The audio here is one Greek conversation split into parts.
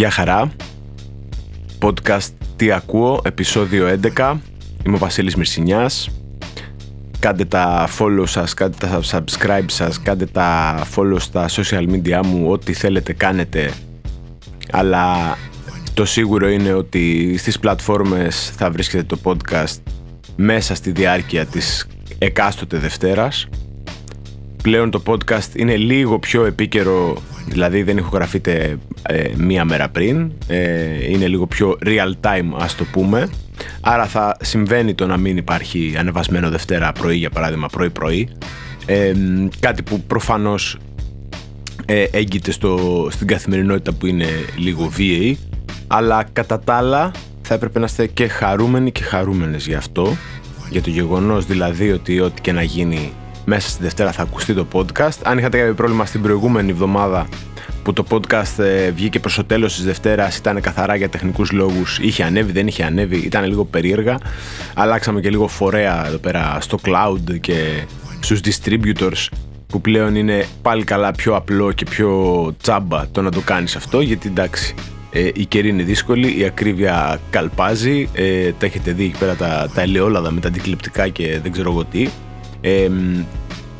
Γεια χαρά. Podcast Τι ακούω, επεισόδιο 11. Είμαι ο Βασίλης Μυρσινιάς. Κάντε τα follow σας, κάντε τα subscribe σας, κάντε τα follow στα social media μου, ό,τι θέλετε κάνετε. Αλλά το σίγουρο είναι ότι στις πλατφόρμες θα βρίσκετε το podcast μέσα στη διάρκεια της εκάστοτε Δευτέρας. Πλέον το podcast είναι λίγο πιο επίκαιρο Δηλαδή δεν ηχογραφείται ε, μία μέρα πριν, ε, είναι λίγο πιο real time ας το πούμε. Άρα θα συμβαίνει το να μην υπάρχει ανεβασμένο Δευτέρα πρωί για παράδειγμα πρωί πρωί. Ε, κάτι που προφανώς ε, έγκυται στο, στην καθημερινότητα που είναι λίγο βίαιη. Αλλά κατά τα άλλα θα έπρεπε να είστε και χαρούμενοι και χαρούμενες γι' αυτό. Για το γεγονός δηλαδή ότι ό,τι και να γίνει μέσα στη Δευτέρα θα ακουστεί το podcast. Αν είχατε κάποιο πρόβλημα στην προηγούμενη εβδομάδα που το podcast ε, βγήκε προς το τέλος της Δευτέρας ήταν καθαρά για τεχνικούς λόγους είχε ανέβει, δεν είχε ανέβει, ήταν λίγο περίεργα αλλάξαμε και λίγο φορέα εδώ πέρα στο cloud και στους distributors που πλέον είναι πάλι καλά πιο απλό και πιο τσάμπα το να το κάνεις αυτό γιατί εντάξει ε, η καιρή είναι δύσκολη, η ακρίβεια καλπάζει ε, τα έχετε δει εκεί πέρα τα, τα ελαιόλαδα με τα αντικλεπτικά και δεν ξέρω εγώ τι ε,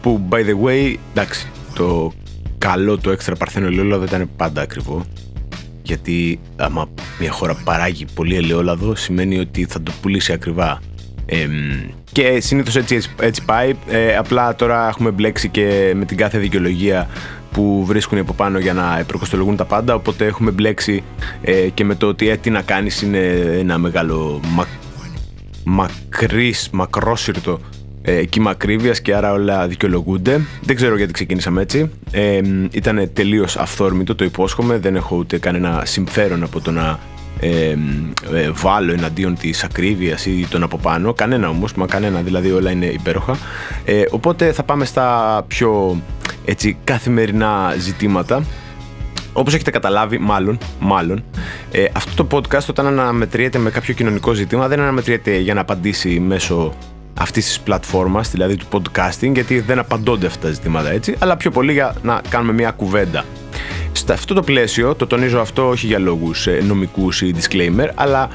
που by the way εντάξει το καλό το έξτρα παρθένο ελαιόλαδο ήταν πάντα ακριβό. Γιατί άμα μια χώρα παράγει πολύ ελαιόλαδο σημαίνει ότι θα το πουλήσει ακριβά. Ε, και συνήθως έτσι, έτσι, πάει. Ε, απλά τώρα έχουμε μπλέξει και με την κάθε δικαιολογία που βρίσκουν από πάνω για να προκοστολογούν τα πάντα. Οπότε έχουμε μπλέξει ε, και με το ότι ε, τι να κάνεις είναι ένα μεγάλο μα, μακρύς, μακρόσυρτο ε, κύμα ακρίβειας και άρα όλα δικαιολογούνται. Δεν ξέρω γιατί ξεκίνησαμε έτσι. Ε, ήταν τελείως αυθόρμητο, το υπόσχομαι. Δεν έχω ούτε κανένα συμφέρον από το να ε, ε, βάλω εναντίον της ακρίβειας ή τον από πάνω. Κανένα όμως, μα κανένα, δηλαδή όλα είναι υπέροχα. Ε, οπότε θα πάμε στα πιο έτσι, καθημερινά ζητήματα. Όπως έχετε καταλάβει, μάλλον, μάλλον ε, αυτό το podcast όταν αναμετριέται με κάποιο κοινωνικό ζήτημα δεν αναμετριέται για να απαντήσει μέσω αυτής της πλατφόρμας, δηλαδή του podcasting, γιατί δεν απαντώνται αυτά τα ζητήματα έτσι, αλλά πιο πολύ για να κάνουμε μια κουβέντα. Σε αυτό το πλαίσιο, το τονίζω αυτό όχι για λόγους ε, νομικούς ή disclaimer, αλλά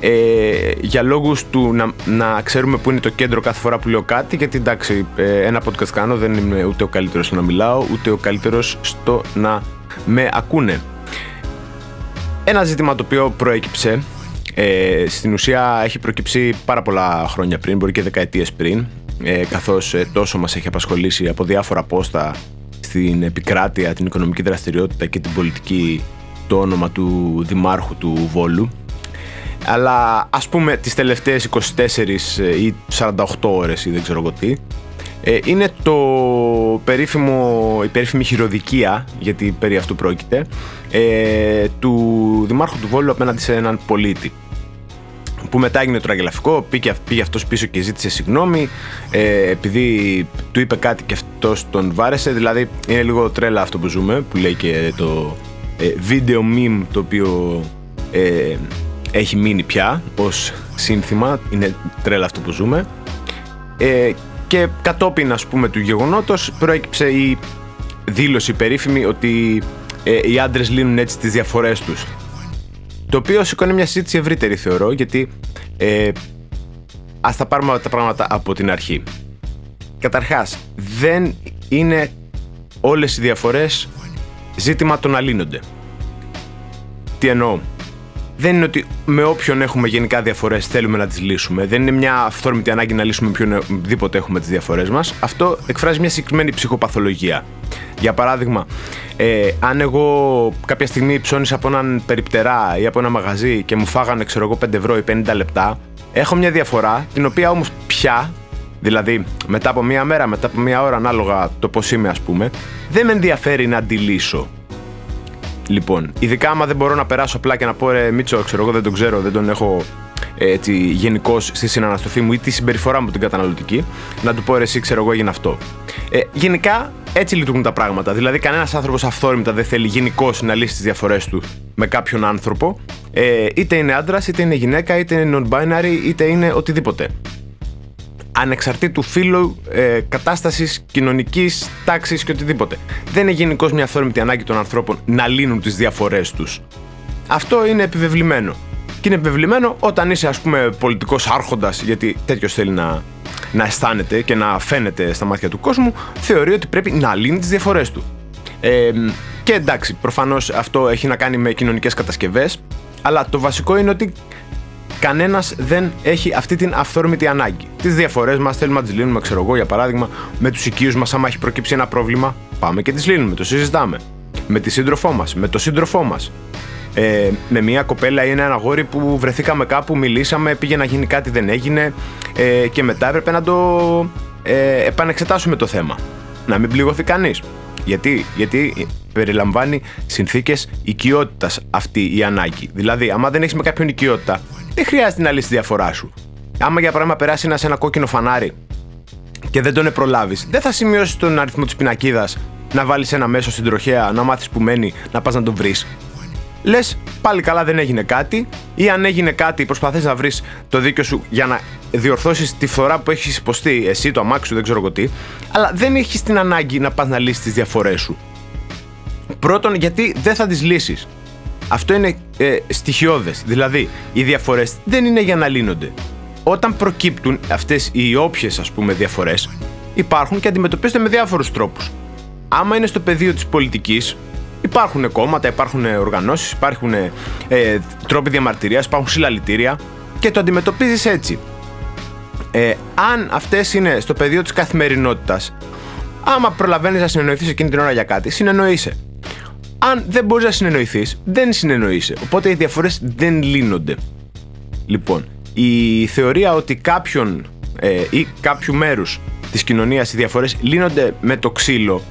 ε, για λόγους του να, να ξέρουμε που είναι το κέντρο κάθε φορά που λέω κάτι, γιατί εντάξει, ε, ένα podcast κάνω, δεν είμαι ούτε ο καλύτερος στο να μιλάω, ούτε ο καλύτερος στο να με ακούνε. Ένα ζήτημα το οποίο προέκυψε ε, στην ουσία έχει προκύψει πάρα πολλά χρόνια πριν, μπορεί και δεκαετίες πριν, ε, καθώς ε, τόσο μας έχει απασχολήσει από διάφορα πόστα στην επικράτεια, την οικονομική δραστηριότητα και την πολιτική το όνομα του Δημάρχου του Βόλου. Αλλά ας πούμε τις τελευταίες 24 ε, ή 48 ώρες ή δεν ξέρω εγώ τι, ε, είναι το περίφημο, η περίφημη χειροδικία, γιατί περί αυτού πρόκειται, ε, του Δημάρχου του Βόλου απέναντι σε έναν πολίτη που μετά έγινε τραγελαφικό, πήγε, πήγε αυτός πίσω και ζήτησε συγγνώμη ε, επειδή του είπε κάτι και αυτός τον βάρεσε, δηλαδή είναι λίγο τρέλα αυτό που ζούμε, που λέει και το ε, video meme το οποίο ε, έχει μείνει πια ως σύνθημα, είναι τρέλα αυτό που ζούμε. Ε, και κατόπιν ας πούμε του γεγονότος προέκυψε η δήλωση περίφημη ότι ε, οι άντρες λύνουν έτσι τις διαφορές τους το οποίο σηκώνει μια συζήτηση ευρύτερη θεωρώ, γιατί ε, ας τα πάρουμε τα πράγματα από την αρχή. Καταρχάς, δεν είναι όλες οι διαφορές ζήτημα το να λύνονται. Τι εννοώ; Δεν είναι ότι με όποιον έχουμε γενικά διαφορές θέλουμε να τις λύσουμε. Δεν είναι μια αυθόρμητη ανάγκη να λύσουμε με οποιονδήποτε έχουμε τις διαφορές μας. Αυτό εκφράζει μια συγκεκριμένη ψυχοπαθολογία. Για παράδειγμα, ε, αν εγώ κάποια στιγμή ψώνησα από έναν περιπτερά ή από ένα μαγαζί και μου φάγανε, ξέρω εγώ, 5 ευρώ ή 50 λεπτά, έχω μια διαφορά, την οποία όμως πια, δηλαδή μετά από μία μέρα, μετά από μία ώρα, ανάλογα το πώς είμαι, ας πούμε, δεν με ενδιαφέρει να αντιλήσω. Λοιπόν, ειδικά άμα δεν μπορώ να περάσω απλά και να πω ρε Μίτσο, ξέρω εγώ δεν τον ξέρω, δεν τον έχω έτσι γενικώς στη συναναστροφή μου ή τη συμπεριφορά μου την καταναλωτική, να του πω ρε εσύ ξέρω εγώ έγινε αυτό. Ε, γενικά έτσι λειτουργούν τα πράγματα. Δηλαδή, κανένας άνθρωπος αυθόρμητα δεν θέλει γενικώς να λύσει τις διαφορές του με κάποιον άνθρωπο, ε, είτε είναι άντρας, είτε είναι γυναίκα, είτε είναι non-binary, είτε είναι οτιδήποτε. Ανεξαρτήτου φύλου, ε, κατάστασης, κοινωνικής τάξης και οτιδήποτε. Δεν είναι γενικώς μια αυθόρμητη ανάγκη των ανθρώπων να λύνουν τις διαφορές τους. Αυτό είναι επιβεβλημένο. Και είναι επιβεβλημένο όταν είσαι, ας πούμε, πολιτικός άρχοντας, γιατί τέτοιος θέλει να, να αισθάνεται και να φαίνεται στα μάτια του κόσμου, θεωρεί ότι πρέπει να λύνει τις διαφορές του. Ε, και εντάξει, προφανώς αυτό έχει να κάνει με κοινωνικές κατασκευές, αλλά το βασικό είναι ότι κανένας δεν έχει αυτή την αυθόρμητη ανάγκη. Τις διαφορές μας θέλουμε να τις λύνουμε, ξέρω εγώ, για παράδειγμα, με τους οικείους μας, άμα έχει προκύψει ένα πρόβλημα, πάμε και τις λύνουμε, το συζητάμε. Με τη σύντροφό μας, με το σύντροφό μας. Ε, με μια κοπέλα ή ένα αγόρι που βρεθήκαμε κάπου, μιλήσαμε, πήγε να γίνει κάτι, δεν έγινε ε, και μετά έπρεπε να το ε, επανεξετάσουμε το θέμα. Να μην πληγωθεί κανείς. Γιατί, γιατί περιλαμβάνει συνθήκες οικειότητας αυτή η ανάγκη. Δηλαδή, άμα δεν έχεις με κάποιον οικειότητα, δεν χρειάζεται να λύσεις τη διαφορά σου. Άμα για παράδειγμα περάσει ένας σε ένα κόκκινο φανάρι και δεν τον προλάβεις, δεν θα σημειώσεις τον αριθμό της πινακίδας να βάλεις ένα μέσο στην τροχέα, να μάθεις που μένει, να πας να τον βρεις. Λες, πάλι καλά δεν έγινε κάτι, ή αν έγινε κάτι, προσπαθείς να βρεις το δίκιο σου για να διορθώσεις τη φθορά που έχεις υποστεί εσύ, το αμάξι σου, δεν ξέρω εγώ τι, αλλά δεν έχεις την ανάγκη να πας να λύσεις τις διαφορές σου. Πρώτον, γιατί δεν θα τις λύσεις. Αυτό είναι ε, στοιχειώδες. Δηλαδή, οι διαφορές δεν είναι για να λύνονται. Όταν προκύπτουν αυτές οι όποιες ας πούμε διαφορές, υπάρχουν και αντιμετωπίζονται με διάφορους τρόπους. Άμα είναι στο πεδίο της πολιτικής, υπάρχουν κόμματα, υπάρχουν οργανώσεις, υπάρχουν ε, τρόποι διαμαρτυρίας, υπάρχουν συλλαλητήρια και το αντιμετωπίζεις έτσι. Ε, αν αυτές είναι στο πεδίο της καθημερινότητας, άμα προλαβαίνεις να συνεννοηθείς εκείνη την ώρα για κάτι, συνεννοείσαι αν δεν μπορείς να συνεννοηθείς, δεν συνεννοείσαι. Οπότε οι διαφορές δεν λύνονται. Λοιπόν, η θεωρία ότι κάποιον ε, ή κάποιου μέρους της κοινωνίας οι διαφορές λύνονται με το ξύλο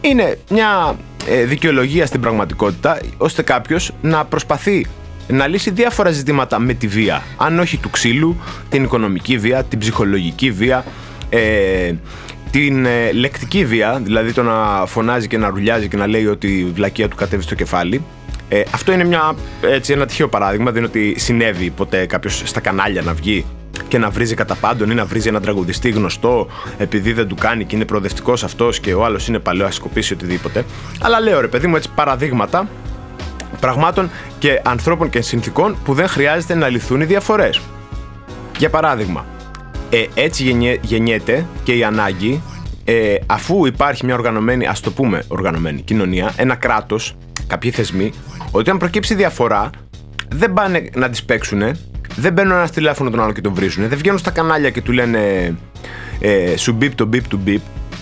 είναι μια ε, δικαιολογία στην πραγματικότητα ώστε κάποιος να προσπαθεί να λύσει διάφορα ζητήματα με τη βία. Αν όχι του ξύλου, την οικονομική βία, την ψυχολογική βία, ε, την ε, λεκτική βία, δηλαδή το να φωνάζει και να ρουλιάζει και να λέει ότι η βλακεία του κατέβει στο κεφάλι. Ε, αυτό είναι μια, έτσι, ένα τυχαίο παράδειγμα. Δεν είναι ότι συνέβη ποτέ κάποιος στα κανάλια να βγει και να βρίζει κατά πάντων ή να βρίζει έναν τραγουδιστή γνωστό επειδή δεν του κάνει και είναι προοδευτικός αυτός και ο άλλος είναι παλαιό ασκοπή ή οτιδήποτε. Αλλά λέω ρε παιδί μου έτσι παραδείγματα πραγμάτων και ανθρώπων και συνθήκων που δεν χρειάζεται να λυθούν οι διαφορές. Για παράδειγμα, ε, έτσι γεννιέται και η ανάγκη, ε, αφού υπάρχει μια οργανωμένη, ας το πούμε οργανωμένη κοινωνία, ένα κράτος, κάποιοι θεσμοί, ότι αν προκύψει διαφορά, δεν πάνε να τις παίξουν, δεν μπαίνουν ένα τηλέφωνο τον άλλο και τον βρίζουν, δεν βγαίνουν στα κανάλια και του λένε ε, σου μπίπ το μπίπ του μπίπ,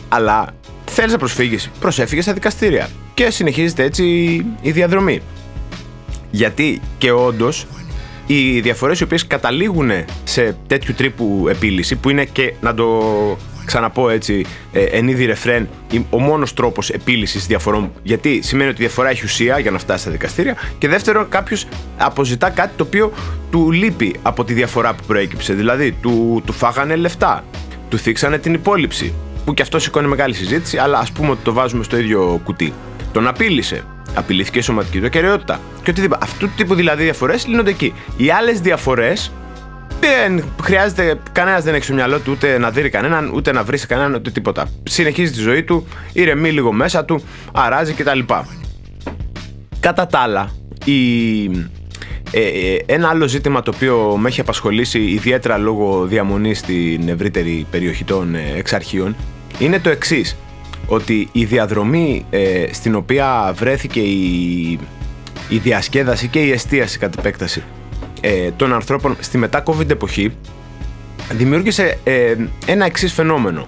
αλλά θέλεις να προσφύγεις, προσέφυγες στα δικαστήρια. Και συνεχίζεται έτσι η διαδρομή. Γιατί και όντως οι διαφορές οι οποίες καταλήγουν σε τέτοιου τρύπου επίλυση, που είναι και να το ξαναπώ έτσι, ε, εν είδη ρεφρέν, ο μόνος τρόπος επίλυσης διαφορών. Γιατί σημαίνει ότι η διαφορά έχει ουσία για να φτάσει στα δικαστήρια. Και δεύτερον, κάποιος αποζητά κάτι το οποίο του λείπει από τη διαφορά που προέκυψε. Δηλαδή, του, του φάγανε λεφτά, του θίξανε την υπόλοιψη. Που και αυτό σηκώνει μεγάλη συζήτηση, αλλά ας πούμε ότι το βάζουμε στο ίδιο κουτί. Τον απείλησε. Απειλήθηκε η σωματική του ακαιρεότητα. Και οτιδήποτε. Αυτού του τύπου δηλαδή διαφορές λύνονται εκεί. Οι άλλες διαφορές δεν χρειάζεται, κανένας δεν έχει στο μυαλό του ούτε να δει κανέναν, ούτε να βρει κανέναν, ούτε τίποτα. Συνεχίζει τη ζωή του, ηρεμεί λίγο μέσα του, αράζει κτλ. Κατά τα άλλα, η, ε, ε, ένα άλλο ζήτημα το οποίο με έχει απασχολήσει ιδιαίτερα λόγω διαμονής στην ευρύτερη περιοχή των ε, εξαρχείων είναι το εξής ότι η διαδρομή ε, στην οποία βρέθηκε η, η διασκέδαση και η εστίαση κατ' επέκταση ε, των ανθρώπων στη μετά-COVID εποχή δημιούργησε ε, ένα εξής φαινόμενο.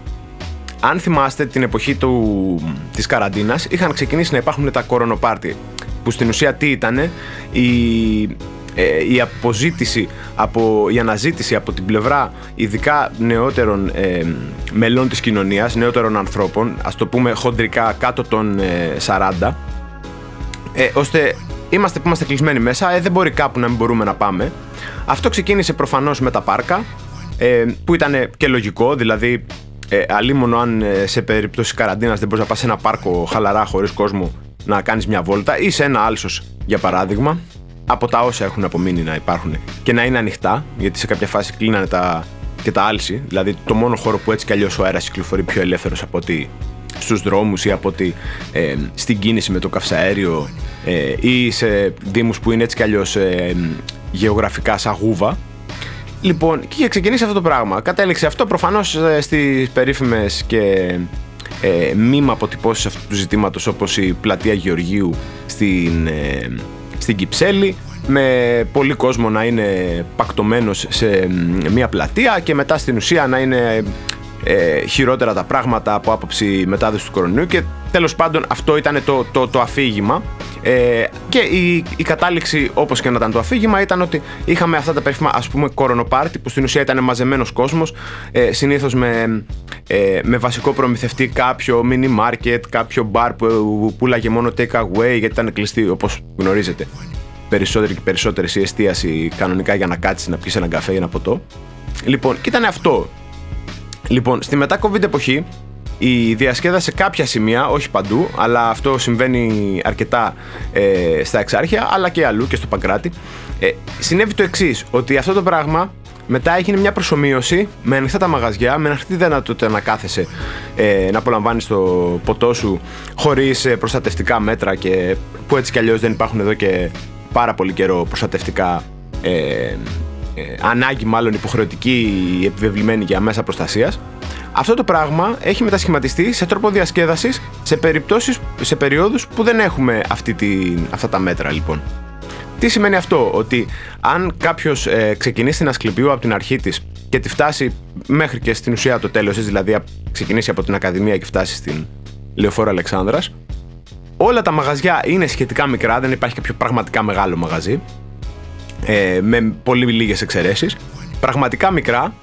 Αν θυμάστε την εποχή του, της καραντίνας είχαν ξεκινήσει να υπάρχουν τα κορονοπάρτι που στην ουσία τι ήταν η, ε, η αποζήτηση, από, η αναζήτηση από την πλευρά ειδικά νεότερων ε, μελών της κοινωνίας, νεότερων ανθρώπων, ας το πούμε χοντρικά κάτω των 40, ε, ώστε είμαστε που είμαστε κλεισμένοι μέσα, ε, δεν μπορεί κάπου να μην μπορούμε να πάμε. Αυτό ξεκίνησε προφανώς με τα πάρκα, ε, που ήταν και λογικό, δηλαδή ε, αλίμονο αν σε περίπτωση καραντίνας δεν μπορείς να πας σε ένα πάρκο χαλαρά χωρίς κόσμο να κάνεις μια βόλτα ή σε ένα άλσος για παράδειγμα από τα όσα έχουν απομείνει να υπάρχουν και να είναι ανοιχτά, γιατί σε κάποια φάση κλείνανε τα, και τα άλση. Δηλαδή, το μόνο χώρο που έτσι κι αλλιώς ο αέρας κυκλοφορεί πιο ελεύθερος από ότι στους δρόμους ή από ότι ε, στην κίνηση με το καυσαέριο ε, ή σε δήμους που είναι έτσι κι αλλιώς ε, γεωγραφικά σαγούβα. Λοιπόν, και είχε ξεκινήσει αυτό το πράγμα. Κατέληξε αυτό προφανώς στις περίφημες και ε, μήμα αποτυπώσεις αυτού του ζητήματος όπως η πλατεία Γεωργίου στην, στην Κυψέλη με πολύ κόσμο να είναι πακτωμένος σε μια πλατεία και μετά στην ουσία να είναι ε, χειρότερα τα πράγματα από άποψη μετάδοσης του κορονοϊού και τέλος πάντων αυτό ήταν το, το, το αφήγημα ε, και η, η κατάληξη όπως και να ήταν το αφήγημα ήταν ότι είχαμε αυτά τα περίφημα ας πούμε κορονοπάρτι που στην ουσία ήταν μαζεμένος κόσμος ε, συνήθως με, ε, με βασικό προμηθευτή κάποιο mini market, κάποιο bar που πουλάγε μόνο take away γιατί ήταν κλειστή όπως γνωρίζετε περισσότερη και περισσότερη η εστίαση κανονικά για να κάτσεις να πιεις ένα καφέ ή ένα ποτό. Λοιπόν, και ήταν αυτό. Λοιπόν, στη μετά COVID εποχή η διασκέδαση σε κάποια σημεία, όχι παντού, αλλά αυτό συμβαίνει αρκετά ε, στα εξάρχεια, αλλά και αλλού και στο Παγκράτη. Ε, συνέβη το εξής, ότι αυτό το πράγμα μετά έγινε μια προσωμείωση με ανοιχτά τα μαγαζιά, με ανοιχτή δυνατότητα να κάθεσαι ε, να απολαμβάνεις το ποτό σου χωρίς ε, προστατευτικά μέτρα και που έτσι κι αλλιώς δεν υπάρχουν εδώ και πάρα πολύ καιρό προστατευτικά ε, ε, ανάγκη μάλλον υποχρεωτική επιβεβλημένη για μέσα προστασίας αυτό το πράγμα έχει μετασχηματιστεί σε τρόπο διασκέδασης σε περιπτώσεις, σε περιόδους που δεν έχουμε αυτή τη, αυτά τα μέτρα λοιπόν. Τι σημαίνει αυτό, ότι αν κάποιος ε, ξεκινήσει την Ασκληπίου από την αρχή της και τη φτάσει μέχρι και στην ουσία το τέλος της, δηλαδή ξεκινήσει από την Ακαδημία και φτάσει στην Λεωφόρο Αλεξάνδρας, Όλα τα μαγαζιά είναι σχετικά μικρά, δεν υπάρχει κάποιο πραγματικά μεγάλο μαγαζί. Ε, με πολύ λίγες εξαιρέσεις. Πραγματικά μικρά.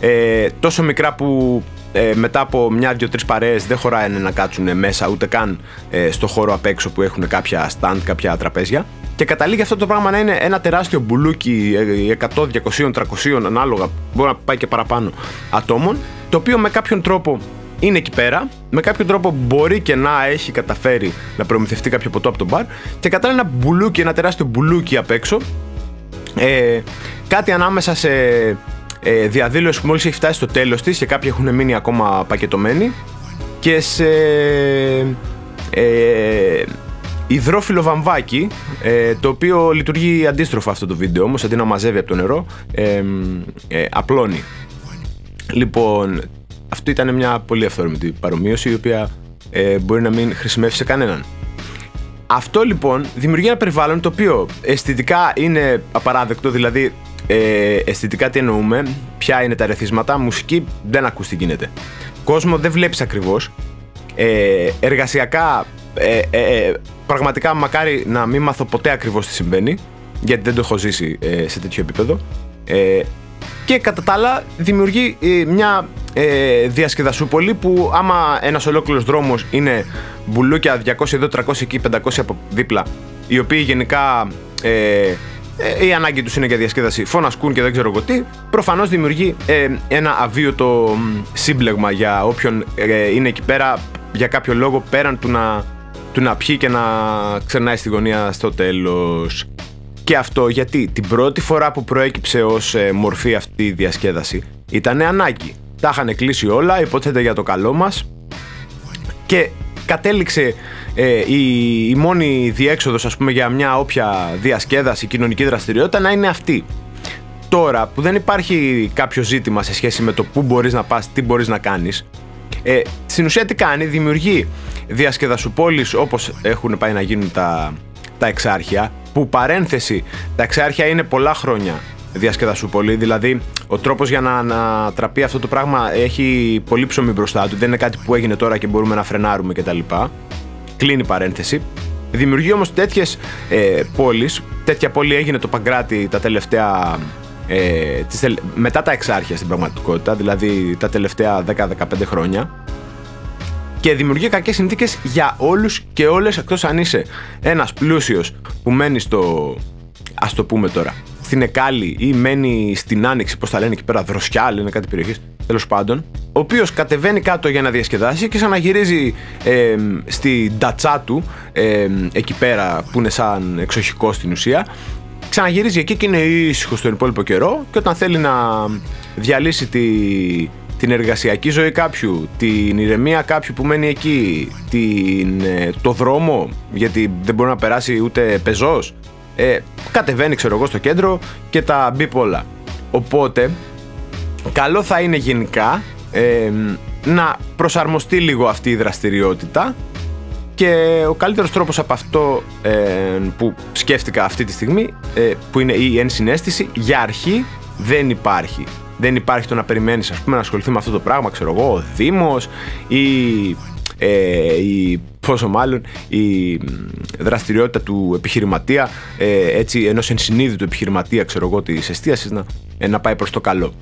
Ε, τόσο μικρά που ε, μετά από μια, δύο, τρεις παρέες δεν χωράει να κάτσουν μέσα ούτε καν ε, στο χώρο απ' έξω που έχουν κάποια stand, κάποια τραπέζια. Και καταλήγει αυτό το πράγμα να είναι ένα τεράστιο μπουλούκι 100, 200, 300 ανάλογα, μπορεί να πάει και παραπάνω ατόμων, το οποίο με κάποιον τρόπο είναι εκεί πέρα, με κάποιο τρόπο μπορεί και να έχει καταφέρει να προμηθευτεί κάποιο ποτό από τον μπαρ και κατά ένα μπουλούκι, ένα τεράστιο μπουλούκι απ' έξω. Ε, κάτι ανάμεσα σε ε, διαδήλωση που μόλις έχει φτάσει στο τέλος της και κάποιοι έχουν μείνει ακόμα πακετωμένοι και σε ε, υδρόφιλο βαμβάκι ε, το οποίο λειτουργεί αντίστροφα αυτό το βίντεο όμως αντί να μαζεύει από το νερό ε, ε, απλώνει Λοιπόν, αυτό ήταν μια πολύ αυθόρμητη παρομοίωση η οποία ε, μπορεί να μην χρησιμεύσει σε κανέναν. Αυτό λοιπόν δημιουργεί ένα περιβάλλον το οποίο αισθητικά είναι απαράδεκτο, δηλαδή ε, αισθητικά τι εννοούμε, ποια είναι τα ρεθίσματα, μουσική δεν ακούς τι γίνεται. Κόσμο δεν βλέπεις ακριβώς, ε, εργασιακά ε, ε, ε, πραγματικά μακάρι να μην μάθω ποτέ ακριβώς τι συμβαίνει, γιατί δεν το έχω ζήσει σε τέτοιο επίπεδο. και κατά τα άλλα δημιουργεί μια ε, διασκεδασούπολη που άμα ένας ολόκληρος δρόμος είναι μπουλούκια 200 εδώ, 300 εκεί, 500 από δίπλα οι οποίοι γενικά ε, ε, η ανάγκη τους είναι για διασκέδαση φωνασκούν και δεν ξέρω εγώ τι προφανώς δημιουργεί ε, ένα αβίωτο σύμπλεγμα για όποιον ε, είναι εκεί πέρα για κάποιο λόγο πέραν του να, του να πιει και να ξερνάει στη γωνία στο τέλος. Και αυτό γιατί την πρώτη φορά που προέκυψε ως ε, μορφή αυτή η διασκέδαση ήταν ανάγκη τα είχαν κλείσει όλα, υποτίθεται για το καλό μας και κατέληξε ε, η, η μόνη διέξοδος ας πούμε για μια όποια διασκέδαση, κοινωνική δραστηριότητα να είναι αυτή. Τώρα που δεν υπάρχει κάποιο ζήτημα σε σχέση με το πού μπορείς να πας, τι μπορείς να κάνεις ε, στην ουσία τι κάνει, δημιουργεί διασκεδασουπόλεις όπως έχουν πάει να γίνουν τα, τα εξάρχεια που παρένθεση τα εξάρχεια είναι πολλά χρόνια διασκεδασού πολύ. Δηλαδή, ο τρόπος για να ανατραπεί αυτό το πράγμα έχει πολύ ψωμί μπροστά του. Δεν είναι κάτι που έγινε τώρα και μπορούμε να φρενάρουμε κτλ. Κλείνει παρένθεση. Δημιουργεί όμως τέτοιες ε, πόλεις. Τέτοια πόλη έγινε το Παγκράτη τα τελευταία. Ε, τις, μετά τα εξάρχεια στην πραγματικότητα, δηλαδή τα τελευταία 10-15 χρόνια. Και δημιουργεί κακές συνθήκες για όλους και όλες εκτός αν είσαι ένας πλούσιος που μένεις στο. Α το πούμε τώρα, στην Εκάλη ή μένει στην Άνοιξη, πώς τα λένε εκεί πέρα, δροσιά, λένε κάτι περιοχής. Τέλος πάντων, ο οποίος κατεβαίνει κάτω για να διασκεδάσει και ξαναγυρίζει ε, στη ντατσά του, ε, εκεί πέρα που είναι σαν εξοχικό στην ουσία. Ξαναγυρίζει εκεί και είναι ήσυχος τον υπόλοιπο καιρό. Και όταν θέλει να διαλύσει τη, την εργασιακή ζωή κάποιου, την ηρεμία κάποιου που μένει εκεί, την, ε, το δρόμο, γιατί δεν μπορεί να περάσει ούτε πεζός, ε, κατεβαίνει ξέρω εγώ στο κέντρο και τα μπει όλα. Οπότε, καλό θα είναι γενικά ε, να προσαρμοστεί λίγο αυτή η δραστηριότητα και ο καλύτερος τρόπος από αυτό ε, που σκέφτηκα αυτή τη στιγμή, ε, που είναι η ενσυναίσθηση, για αρχή δεν υπάρχει. Δεν υπάρχει το να περιμένεις ας πούμε να ασχοληθεί με αυτό το πράγμα, ξέρω εγώ, ο Δήμος ή, ε, η, πόσο μάλλον η δραστηριότητα του επιχειρηματία, ε, έτσι ενός ενσυνείδητου επιχειρηματία, ξέρω εγώ, της εστίασης να, ε, να πάει προς το καλό.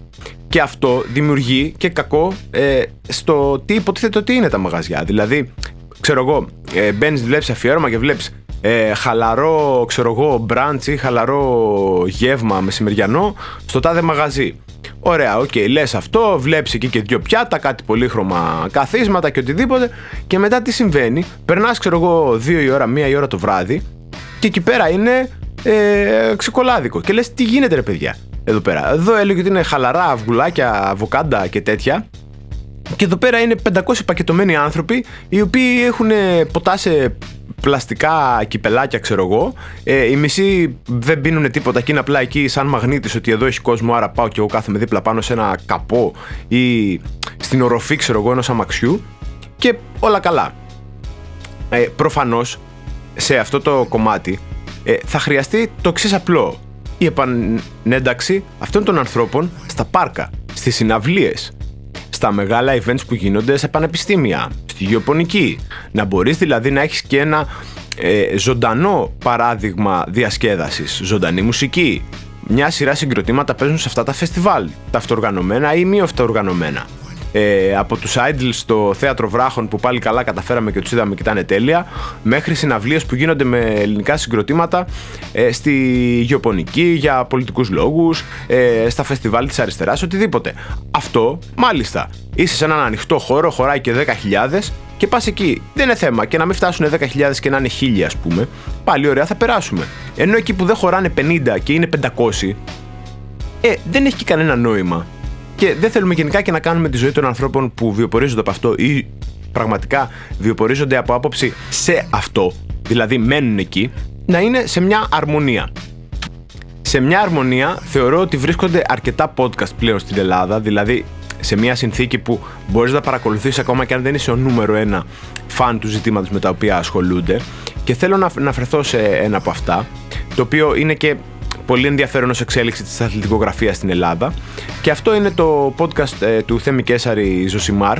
Και αυτό δημιουργεί και κακό ε, στο τι υποτίθεται ότι είναι τα μαγαζιά. Δηλαδή, ξέρω εγώ, ε, μπαίνεις, βλέπεις αφιέρωμα και βλέπεις ε, χαλαρό, ξέρω εγώ, μπραντς ή χαλαρό γεύμα μεσημεριανό στο τάδε μαγαζί. Ωραία, OK, okay, λες αυτό, βλέπεις εκεί και δύο πιάτα, κάτι πολύχρωμα καθίσματα και οτιδήποτε. Και μετά τι συμβαίνει, περνάς ξέρω εγώ δύο η ώρα, μία η ώρα το βράδυ και εκεί πέρα είναι ε, ξεκολάδικο. Και λες τι γίνεται ρε παιδιά εδώ πέρα. Εδώ έλεγε ότι είναι χαλαρά αυγουλάκια, αβοκάντα και τέτοια. Και εδώ πέρα είναι 500 πακετωμένοι άνθρωποι οι οποίοι έχουν ποτά σε πλαστικά κυπελάκια, ξέρω εγώ. Ε, οι μισοί δεν πίνουν τίποτα και είναι απλά εκεί σαν μαγνήτης ότι εδώ έχει κόσμο. Άρα πάω και εγώ κάθομαι δίπλα πάνω σε ένα καπό ή στην οροφή, ξέρω εγώ, ενός αμαξιού. Και όλα καλά. Ε, Προφανώς σε αυτό το κομμάτι ε, θα χρειαστεί το εξής απλό. Η επανένταξη αυτών των ανθρώπων στα πάρκα, στις συναυλίες, στα μεγάλα events που γίνονται σε πανεπιστήμια, στη γεωπονική. Να μπορείς δηλαδή να έχεις και ένα ε, ζωντανό παράδειγμα διασκέδασης, ζωντανή μουσική. Μια σειρά συγκροτήματα παίζουν σε αυτά τα φεστιβάλ, τα αυτοργανωμένα ή μη αυτοργανωμένα ε, από τους Idols στο Θέατρο Βράχων που πάλι καλά καταφέραμε και τους είδαμε και ήταν τέλεια μέχρι συναυλίες που γίνονται με ελληνικά συγκροτήματα ε, στη γεωπονική για πολιτικούς λόγους, ε, στα φεστιβάλ της αριστεράς, οτιδήποτε. Αυτό μάλιστα είσαι σε έναν ανοιχτό χώρο, χωράει και 10.000 και πας εκεί. Δεν είναι θέμα. Και να μην φτάσουν 10.000 και να είναι 1.000, ας πούμε. Πάλι ωραία, θα περάσουμε. Ενώ εκεί που δεν χωράνε 50 και είναι 500, ε, δεν έχει και κανένα νόημα. Και δεν θέλουμε γενικά και να κάνουμε τη ζωή των ανθρώπων που βιοπορίζονται από αυτό ή πραγματικά βιοπορίζονται από άποψη σε αυτό, δηλαδή μένουν εκεί, να είναι σε μια αρμονία. Σε μια αρμονία θεωρώ ότι βρίσκονται αρκετά podcast πλέον στην Ελλάδα, δηλαδή σε μια συνθήκη που μπορείς να παρακολουθείς ακόμα και αν δεν είσαι ο νούμερο ένα φαν του ζητήματος με τα οποία ασχολούνται. Και θέλω να αναφερθώ σε ένα από αυτά το οποίο είναι και πολύ ενδιαφέρον ως εξέλιξη της αθλητικογραφίας στην Ελλάδα. Και αυτό είναι το podcast ε, του Θέμη Κέσαρη Ζωσιμάρ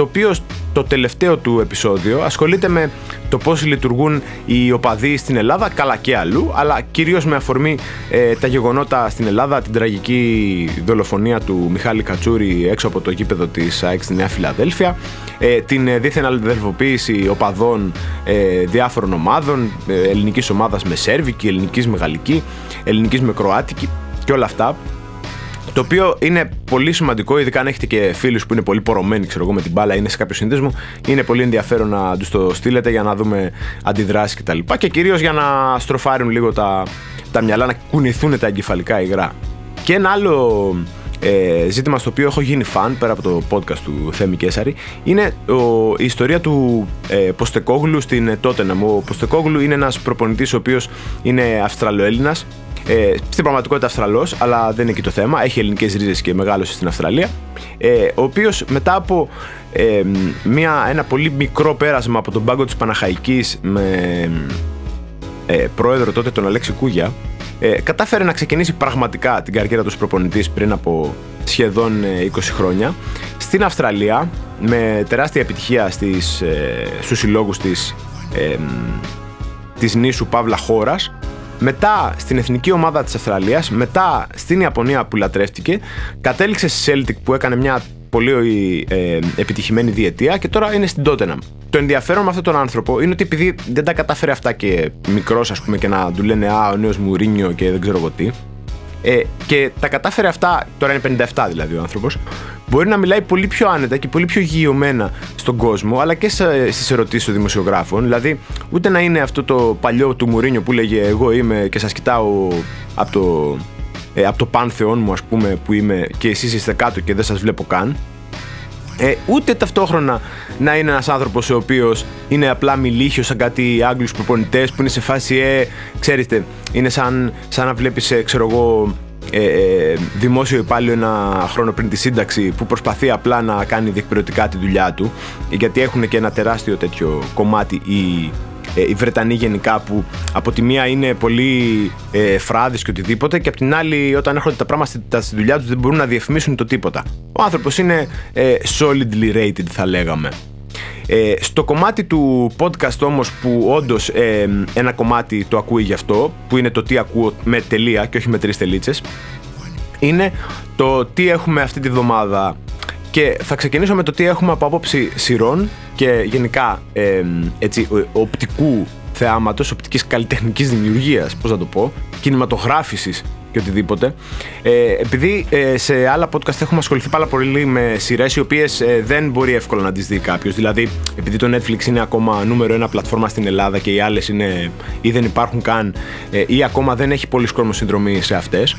το οποίο το τελευταίο του επεισόδιο ασχολείται με το πώς λειτουργούν οι οπαδοί στην Ελλάδα, καλά και αλλού, αλλά κυρίως με αφορμή ε, τα γεγονότα στην Ελλάδα, την τραγική δολοφονία του Μιχάλη Κατσούρη έξω από το γήπεδο της ΑΕΚ στη Νέα Φιλαδέλφια, ε, την ε, δίθεν αδελφοποίηση οπαδών ε, διάφορων ομάδων, ε, ελληνικής ομάδας με Σέρβικη, ελληνικής με Γαλλική, ελληνικής με Κροάτικη και όλα αυτά το οποίο είναι πολύ σημαντικό, ειδικά αν έχετε και φίλους που είναι πολύ πορωμένοι ξέρω εγώ, με την μπάλα, είναι σε κάποιο σύνδεσμο. Είναι πολύ ενδιαφέρον να τους το στείλετε για να δούμε αντιδράσεις κτλ. Και, και κυρίως για να στροφάρουν λίγο τα, τα μυαλά, να κουνηθούν τα εγκεφαλικά υγρά. Και ένα άλλο ε, ζήτημα στο οποίο έχω γίνει φαν πέρα από το podcast του Θέμη Κέσαρη είναι ο, η ιστορία του ε, Ποστεκόγλου στην Τότεναμ. Ο Ποστεκόγλου είναι ένας προπονητής ο οποίος είναι Αυστραλοέλληνας ε, στην πραγματικότητα Αυστραλός, αλλά δεν είναι εκεί το θέμα. Έχει ελληνικές ρίζες και μεγάλωσε στην Αυστραλία. Ε, ο οποίος μετά από ε, μια, ένα πολύ μικρό πέρασμα από τον πάγκο της Παναχαϊκής με ε, πρόεδρο τότε τον Αλέξη Κούγια, ε, κατάφερε να ξεκινήσει πραγματικά την καριέρα του προπονητής πριν από σχεδόν 20 ε, χρόνια στην Αυστραλία με τεράστια επιτυχία στις, ε, στους συλλόγους της, ε, της νήσου Παύλα Χώρας μετά στην εθνική ομάδα της Αυστραλίας, μετά στην Ιαπωνία που λατρεύτηκε, κατέληξε στη Celtic που έκανε μια πολύ ε, επιτυχημένη διετία και τώρα είναι στην Tottenham. Το ενδιαφέρον με αυτόν τον άνθρωπο είναι ότι επειδή δεν τα κατάφερε αυτά και μικρός ας πούμε και να του λένε «Α, ο νέος Μουρίνιο» και δεν ξέρω εγώ τι, ε, και τα κατάφερε αυτά, τώρα είναι 57 δηλαδή ο άνθρωπος, μπορεί να μιλάει πολύ πιο άνετα και πολύ πιο γειωμένα στον κόσμο, αλλά και στις ερωτήσεις των δημοσιογράφων. Δηλαδή, ούτε να είναι αυτό το παλιό του Μουρίνιο που λέγε Εγώ είμαι και σας κοιτάω από το, ε, από το πάνθεόν μου, ας πούμε, που είμαι και εσείς είστε κάτω και δεν σας βλέπω καν. Ε, ούτε ταυτόχρονα να είναι ένας άνθρωπος ο οποίος είναι απλά μιλήχιος σαν κάτι Άγγλους προπονητές που είναι σε φάση, ε, ξέρετε, είναι σαν, σαν να βλέπεις, ε, ξέρω εγώ, ε, ε, δημόσιο υπάλληλο ένα χρόνο πριν τη σύνταξη που προσπαθεί απλά να κάνει διεκπαιρεωτικά τη δουλειά του γιατί έχουν και ένα τεράστιο τέτοιο κομμάτι οι, ε, οι Βρετανοί γενικά που από τη μία είναι πολύ ε, φράδες και οτιδήποτε και από την άλλη όταν έρχονται τα πράγματα στη δουλειά τους δεν μπορούν να διαφημίσουν το τίποτα. Ο άνθρωπος είναι ε, solidly rated θα λέγαμε. Ε, στο κομμάτι του podcast όμως που όντως ε, ένα κομμάτι το ακούει γι' αυτό, που είναι το τι ακούω με τελεία και όχι με τρεις τελίτσες, είναι το τι έχουμε αυτή τη βδομάδα. Και θα ξεκινήσω με το τι έχουμε από άποψη σειρών και γενικά ε, έτσι, οπτικού θεάματος, οπτικής καλλιτεχνικής δημιουργίας, πώς να το πω, κινηματογράφησης και οτιδήποτε. Ε, επειδή ε, σε άλλα podcast έχουμε ασχοληθεί πάρα πολύ με σειρές οι οποίες ε, δεν μπορεί εύκολα να τις δει κάποιος. Δηλαδή, επειδή το Netflix είναι ακόμα νούμερο ένα πλατφόρμα στην Ελλάδα και οι άλλες είναι ή δεν υπάρχουν καν ε, ή ακόμα δεν έχει πολλοί κόσμο συνδρομή σε αυτές.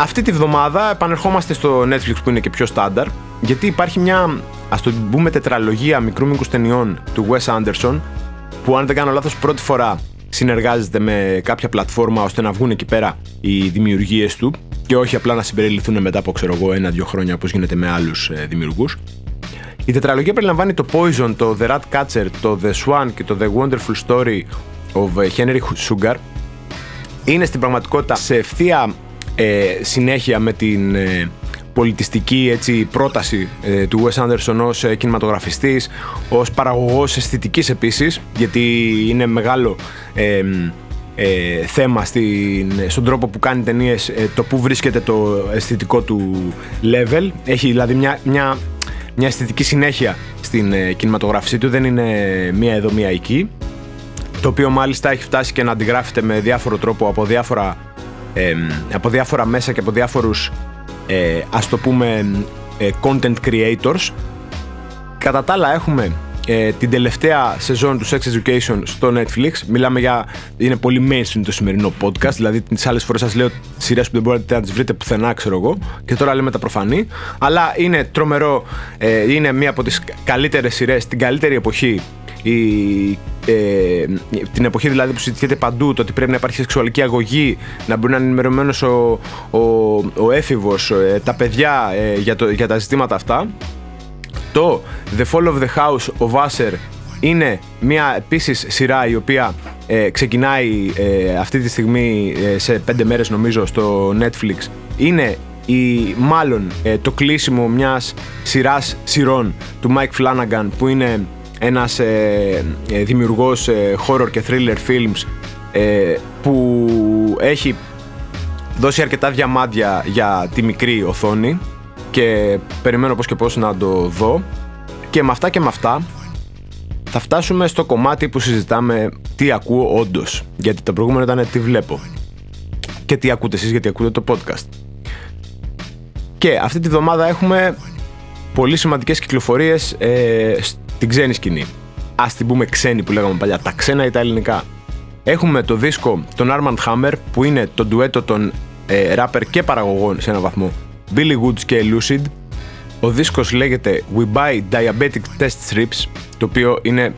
Αυτή τη βδομάδα επανερχόμαστε στο Netflix που είναι και πιο στάνταρ, γιατί υπάρχει μια, ας το πούμε, τετραλογία μικρού μήκους ταινιών του Wes Anderson, που αν δεν κάνω λάθος, πρώτη φορά συνεργάζεται με κάποια πλατφόρμα ώστε να βγουν εκεί πέρα οι δημιουργίες του και όχι απλά να συμπεριληφθούν μετά από ξέρω εγώ ένα-δύο χρόνια όπως γίνεται με άλλους ε, δημιουργούς. Η τετραλογία περιλαμβάνει το Poison, το The Rat Catcher, το The Swan και το The Wonderful Story of ε, Henry Sugar. Είναι στην πραγματικότητα σε ευθεία ε, συνέχεια με την ε, πολιτιστική έτσι, πρόταση ε, του Wes Anderson ως ε, κινηματογραφιστής, ως παραγωγός αισθητικής επίσης, γιατί είναι μεγάλο ε, θέμα στην, στον τρόπο που κάνει ταινίες, το που βρίσκεται το αισθητικό του level. Έχει δηλαδή μια, μια, μια αισθητική συνέχεια στην κινηματογράφησή του, δεν είναι μία εδώ μία εκεί. Το οποίο μάλιστα έχει φτάσει και να αντιγράφεται με διάφορο τρόπο από διάφορα, από διάφορα μέσα και από διάφορους ε, ας το πούμε ε, content creators κατά τα άλλα έχουμε ε, την τελευταία σεζόν του Sex Education στο Netflix. Μιλάμε για. είναι πολύ mainstream το σημερινό podcast. Δηλαδή, τις άλλες φορές σας λέω σειρές που δεν μπορείτε να τις βρείτε πουθενά, ξέρω εγώ. Και τώρα λέμε τα προφανή. Αλλά είναι τρομερό. Ε, είναι μία από τις καλύτερες σειρές, την καλύτερη εποχή η, ε, την εποχή δηλαδή που συζητιέται παντού το ότι πρέπει να υπάρχει σεξουαλική αγωγή, να μπορεί να είναι ενημερωμένος ο, ο, ο έφηβος, ε, τα παιδιά ε, για, το, για τα ζητήματα αυτά. Το The Fall of the House of Usher είναι μια επίσης σειρά η οποία ε, ξεκινάει αυτή τη στιγμή σε πέντε μέρες νομίζω στο Netflix. Είναι η, μάλλον το κλείσιμο μιας σειράς σειρών του Mike Flanagan που είναι ένας ε, ε, δημιουργός ε, horror και thriller films ε, που έχει δώσει αρκετά διαμάντια για τη μικρή οθόνη και περιμένω πώς και πώς να το δω και με αυτά και με αυτά θα φτάσουμε στο κομμάτι που συζητάμε τι ακούω όντως. Γιατί το προηγούμενο ήταν τι βλέπω. Και τι ακούτε εσείς γιατί ακούτε το podcast. Και αυτή τη βδομάδα έχουμε πολύ σημαντικές κυκλοφορίες ε, την ξένη σκηνή. Α την πούμε ξένη που λέγαμε παλιά, τα ξένα ή τα ελληνικά. Έχουμε το δίσκο των Armand Hammer που είναι το ντουέτο των ε, rapper και παραγωγών σε έναν βαθμό Billy Woods και Lucid. Ο δίσκος λέγεται We Buy Diabetic Test Strips το οποίο είναι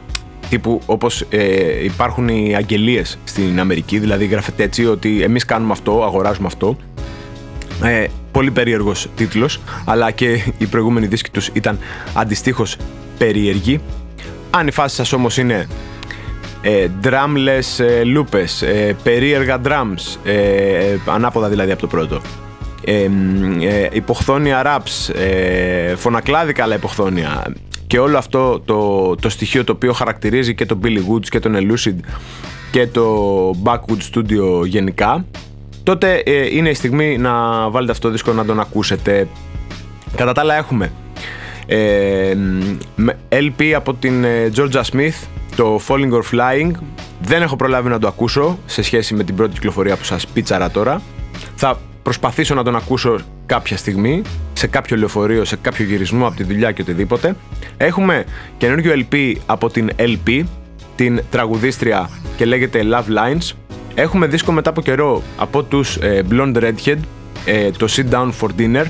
τύπου όπως ε, υπάρχουν οι αγγελίες στην Αμερική δηλαδή γράφεται έτσι ότι εμείς κάνουμε αυτό, αγοράζουμε αυτό ε, πολύ περίεργος τίτλος αλλά και οι προηγούμενοι δίσκοι τους ήταν αντιστοίχως περίεργη. Αν η φάση σας όμως είναι ε, drumless ε, loopes, ε, περίεργα drums, ε, ε, ανάποδα δηλαδή από το πρώτο, ε, υποχθόνια raps, φωνακλάδικα αλλά υποχθόνια και όλο αυτό το, το στοιχείο το οποίο χαρακτηρίζει και τον Billy Woods και τον Elucid και το Backwood Studio γενικά τότε είναι η στιγμή να βάλετε αυτό το δίσκο να τον ακούσετε. Κατά τα άλλα έχουμε ε, LP από την ε, Georgia Smith, το Falling or Flying. Δεν έχω προλάβει να το ακούσω σε σχέση με την πρώτη κυκλοφορία που σας πίτσαρα τώρα. Θα προσπαθήσω να τον ακούσω κάποια στιγμή, σε κάποιο λεωφορείο, σε κάποιο γυρισμό από τη δουλειά και οτιδήποτε. Έχουμε καινούργιο LP από την LP, την τραγουδίστρια και λέγεται Love Lines. Έχουμε δίσκο μετά από καιρό από τους ε, Blonde Redhead, το Sit Down for Dinner.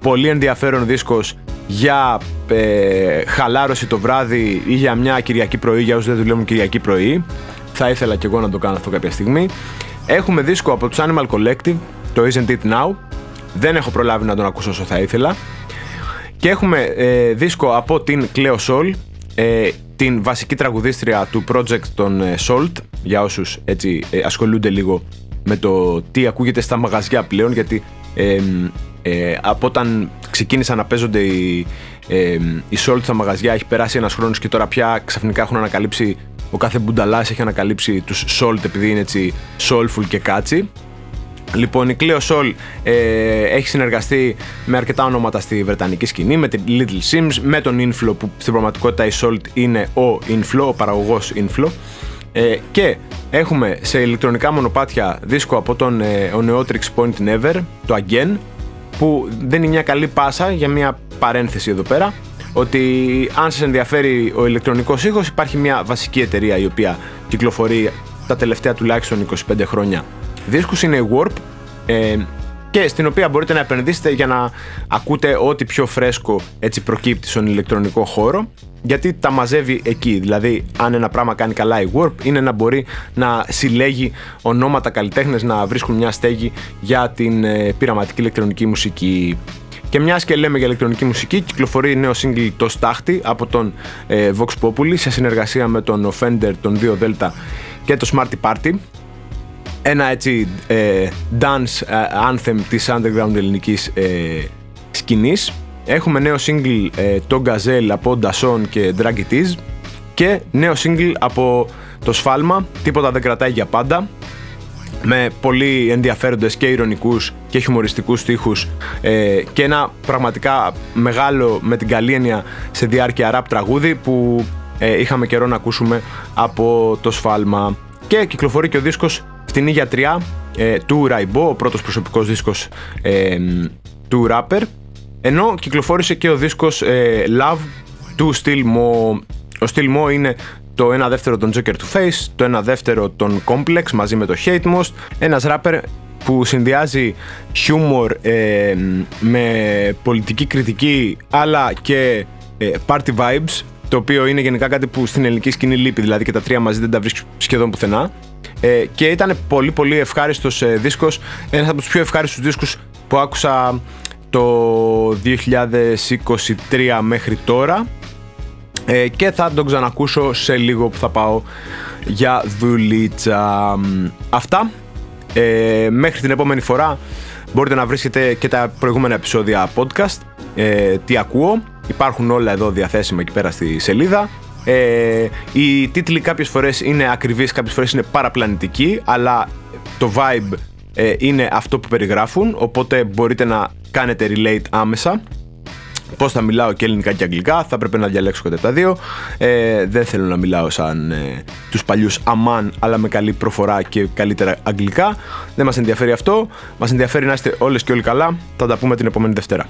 Πολύ ενδιαφέρον δίσκος για ε, χαλάρωση το βράδυ ή για μια Κυριακή πρωί, για όσους δεν δουλεύουν Κυριακή πρωί. Θα ήθελα και εγώ να το κάνω αυτό κάποια στιγμή. Έχουμε δίσκο από τους Animal Collective, το Isn't It Now. Δεν έχω προλάβει να τον ακούσω όσο θα ήθελα. Και έχουμε ε, δίσκο από την Cleo Soul, ε, την βασική τραγουδίστρια του project των ε, Salt, για όσους έτσι ε, ασχολούνται λίγο με το τι ακούγεται στα μαγαζιά πλέον, γιατί ε, από όταν ξεκίνησαν να παίζονται οι, ε, οι Salt στα μαγαζιά έχει περάσει ένας χρόνος και τώρα πια ξαφνικά έχουν ανακαλύψει ο κάθε μπουνταλάς έχει ανακαλύψει τους Salt επειδή είναι έτσι soulful και κάτσι Λοιπόν, η Cleo Sol ε, έχει συνεργαστεί με αρκετά ονόματα στη βρετανική σκηνή, με την Little Sims, με τον Inflow που στην πραγματικότητα η Salt είναι ο Inflow, ο παραγωγός Inflow. Ε, και έχουμε σε ηλεκτρονικά μονοπάτια δίσκο από τον ε, Neotrix Point Never, το Again, που δεν είναι μια καλή πάσα για μια παρένθεση εδώ πέρα, ότι αν σας ενδιαφέρει ο ηλεκτρονικός ήχος υπάρχει μια βασική εταιρεία η οποία κυκλοφορεί τα τελευταία τουλάχιστον 25 χρόνια. Δίσκους είναι η Warp ε, και στην οποία μπορείτε να επενδύσετε για να ακούτε ό,τι πιο φρέσκο έτσι προκύπτει στον ηλεκτρονικό χώρο γιατί τα μαζεύει εκεί. Δηλαδή, αν ένα πράγμα κάνει καλά η Warp, είναι να μπορεί να συλλέγει ονόματα καλλιτέχνες να βρίσκουν μια στέγη για την ε, πειραματική ηλεκτρονική μουσική. Και μιας και λέμε για ηλεκτρονική μουσική, κυκλοφορεί νέο single το Στάχτη από τον ε, Vox Populi σε συνεργασία με τον Offender, τον 2 Delta και το Smarty Party ένα έτσι ε, dance ε, anthem της underground ελληνικής ε, σκηνής. Έχουμε νέο single ε, το Gazelle από Dasson και Drag It Is και νέο single από το Σφάλμα, τίποτα δεν κρατάει για πάντα με πολύ ενδιαφέροντες και ηρωνικούς και χιουμοριστικούς στίχους ε, και ένα πραγματικά μεγάλο με την καλή έννοια σε διάρκεια rap τραγούδι που ε, είχαμε καιρό να ακούσουμε από το Σφάλμα και κυκλοφορεί και ο δίσκος φτηνή γιατριά ε, του Ραϊμπό, ο πρώτος προσωπικός δίσκος ε, του rapper, ενώ κυκλοφόρησε και ο δίσκος ε, Love του Still Mo. Ο Still Mo είναι το ένα δεύτερο των Joker to Face, το ένα δεύτερο των Complex μαζί με το Hate Most, ένας rapper που συνδυάζει χιούμορ ε, με πολιτική κριτική αλλά και ε, party vibes το οποίο είναι γενικά κάτι που στην ελληνική σκηνή λείπει δηλαδή και τα τρία μαζί δεν τα βρίσκεις σχεδόν πουθενά ε, και ήταν πολύ πολύ ευχάριστος ε, δίσκος. Ένας από τους πιο ευχάριστους δίσκους που άκουσα το 2023 μέχρι τώρα. Ε, και θα τον ξανακούσω σε λίγο που θα πάω για δουλίτσα. Αυτά. Ε, μέχρι την επόμενη φορά μπορείτε να βρίσκετε και τα προηγούμενα επεισόδια podcast. Ε, τι ακούω. Υπάρχουν όλα εδώ διαθέσιμα εκεί πέρα στη σελίδα ε, οι τίτλοι κάποιες φορές είναι ακριβείς, κάποιες φορές είναι παραπλανητικοί, αλλά το vibe ε, είναι αυτό που περιγράφουν, οπότε μπορείτε να κάνετε relate άμεσα. Πώς θα μιλάω και ελληνικά και αγγλικά, θα πρέπει να διαλέξω κατά τα δύο. Ε, δεν θέλω να μιλάω σαν ε, τους παλιούς αμάν, αλλά με καλή προφορά και καλύτερα αγγλικά. Δεν μας ενδιαφέρει αυτό. Μας ενδιαφέρει να είστε όλες και όλοι καλά. Θα τα πούμε την επόμενη Δευτέρα.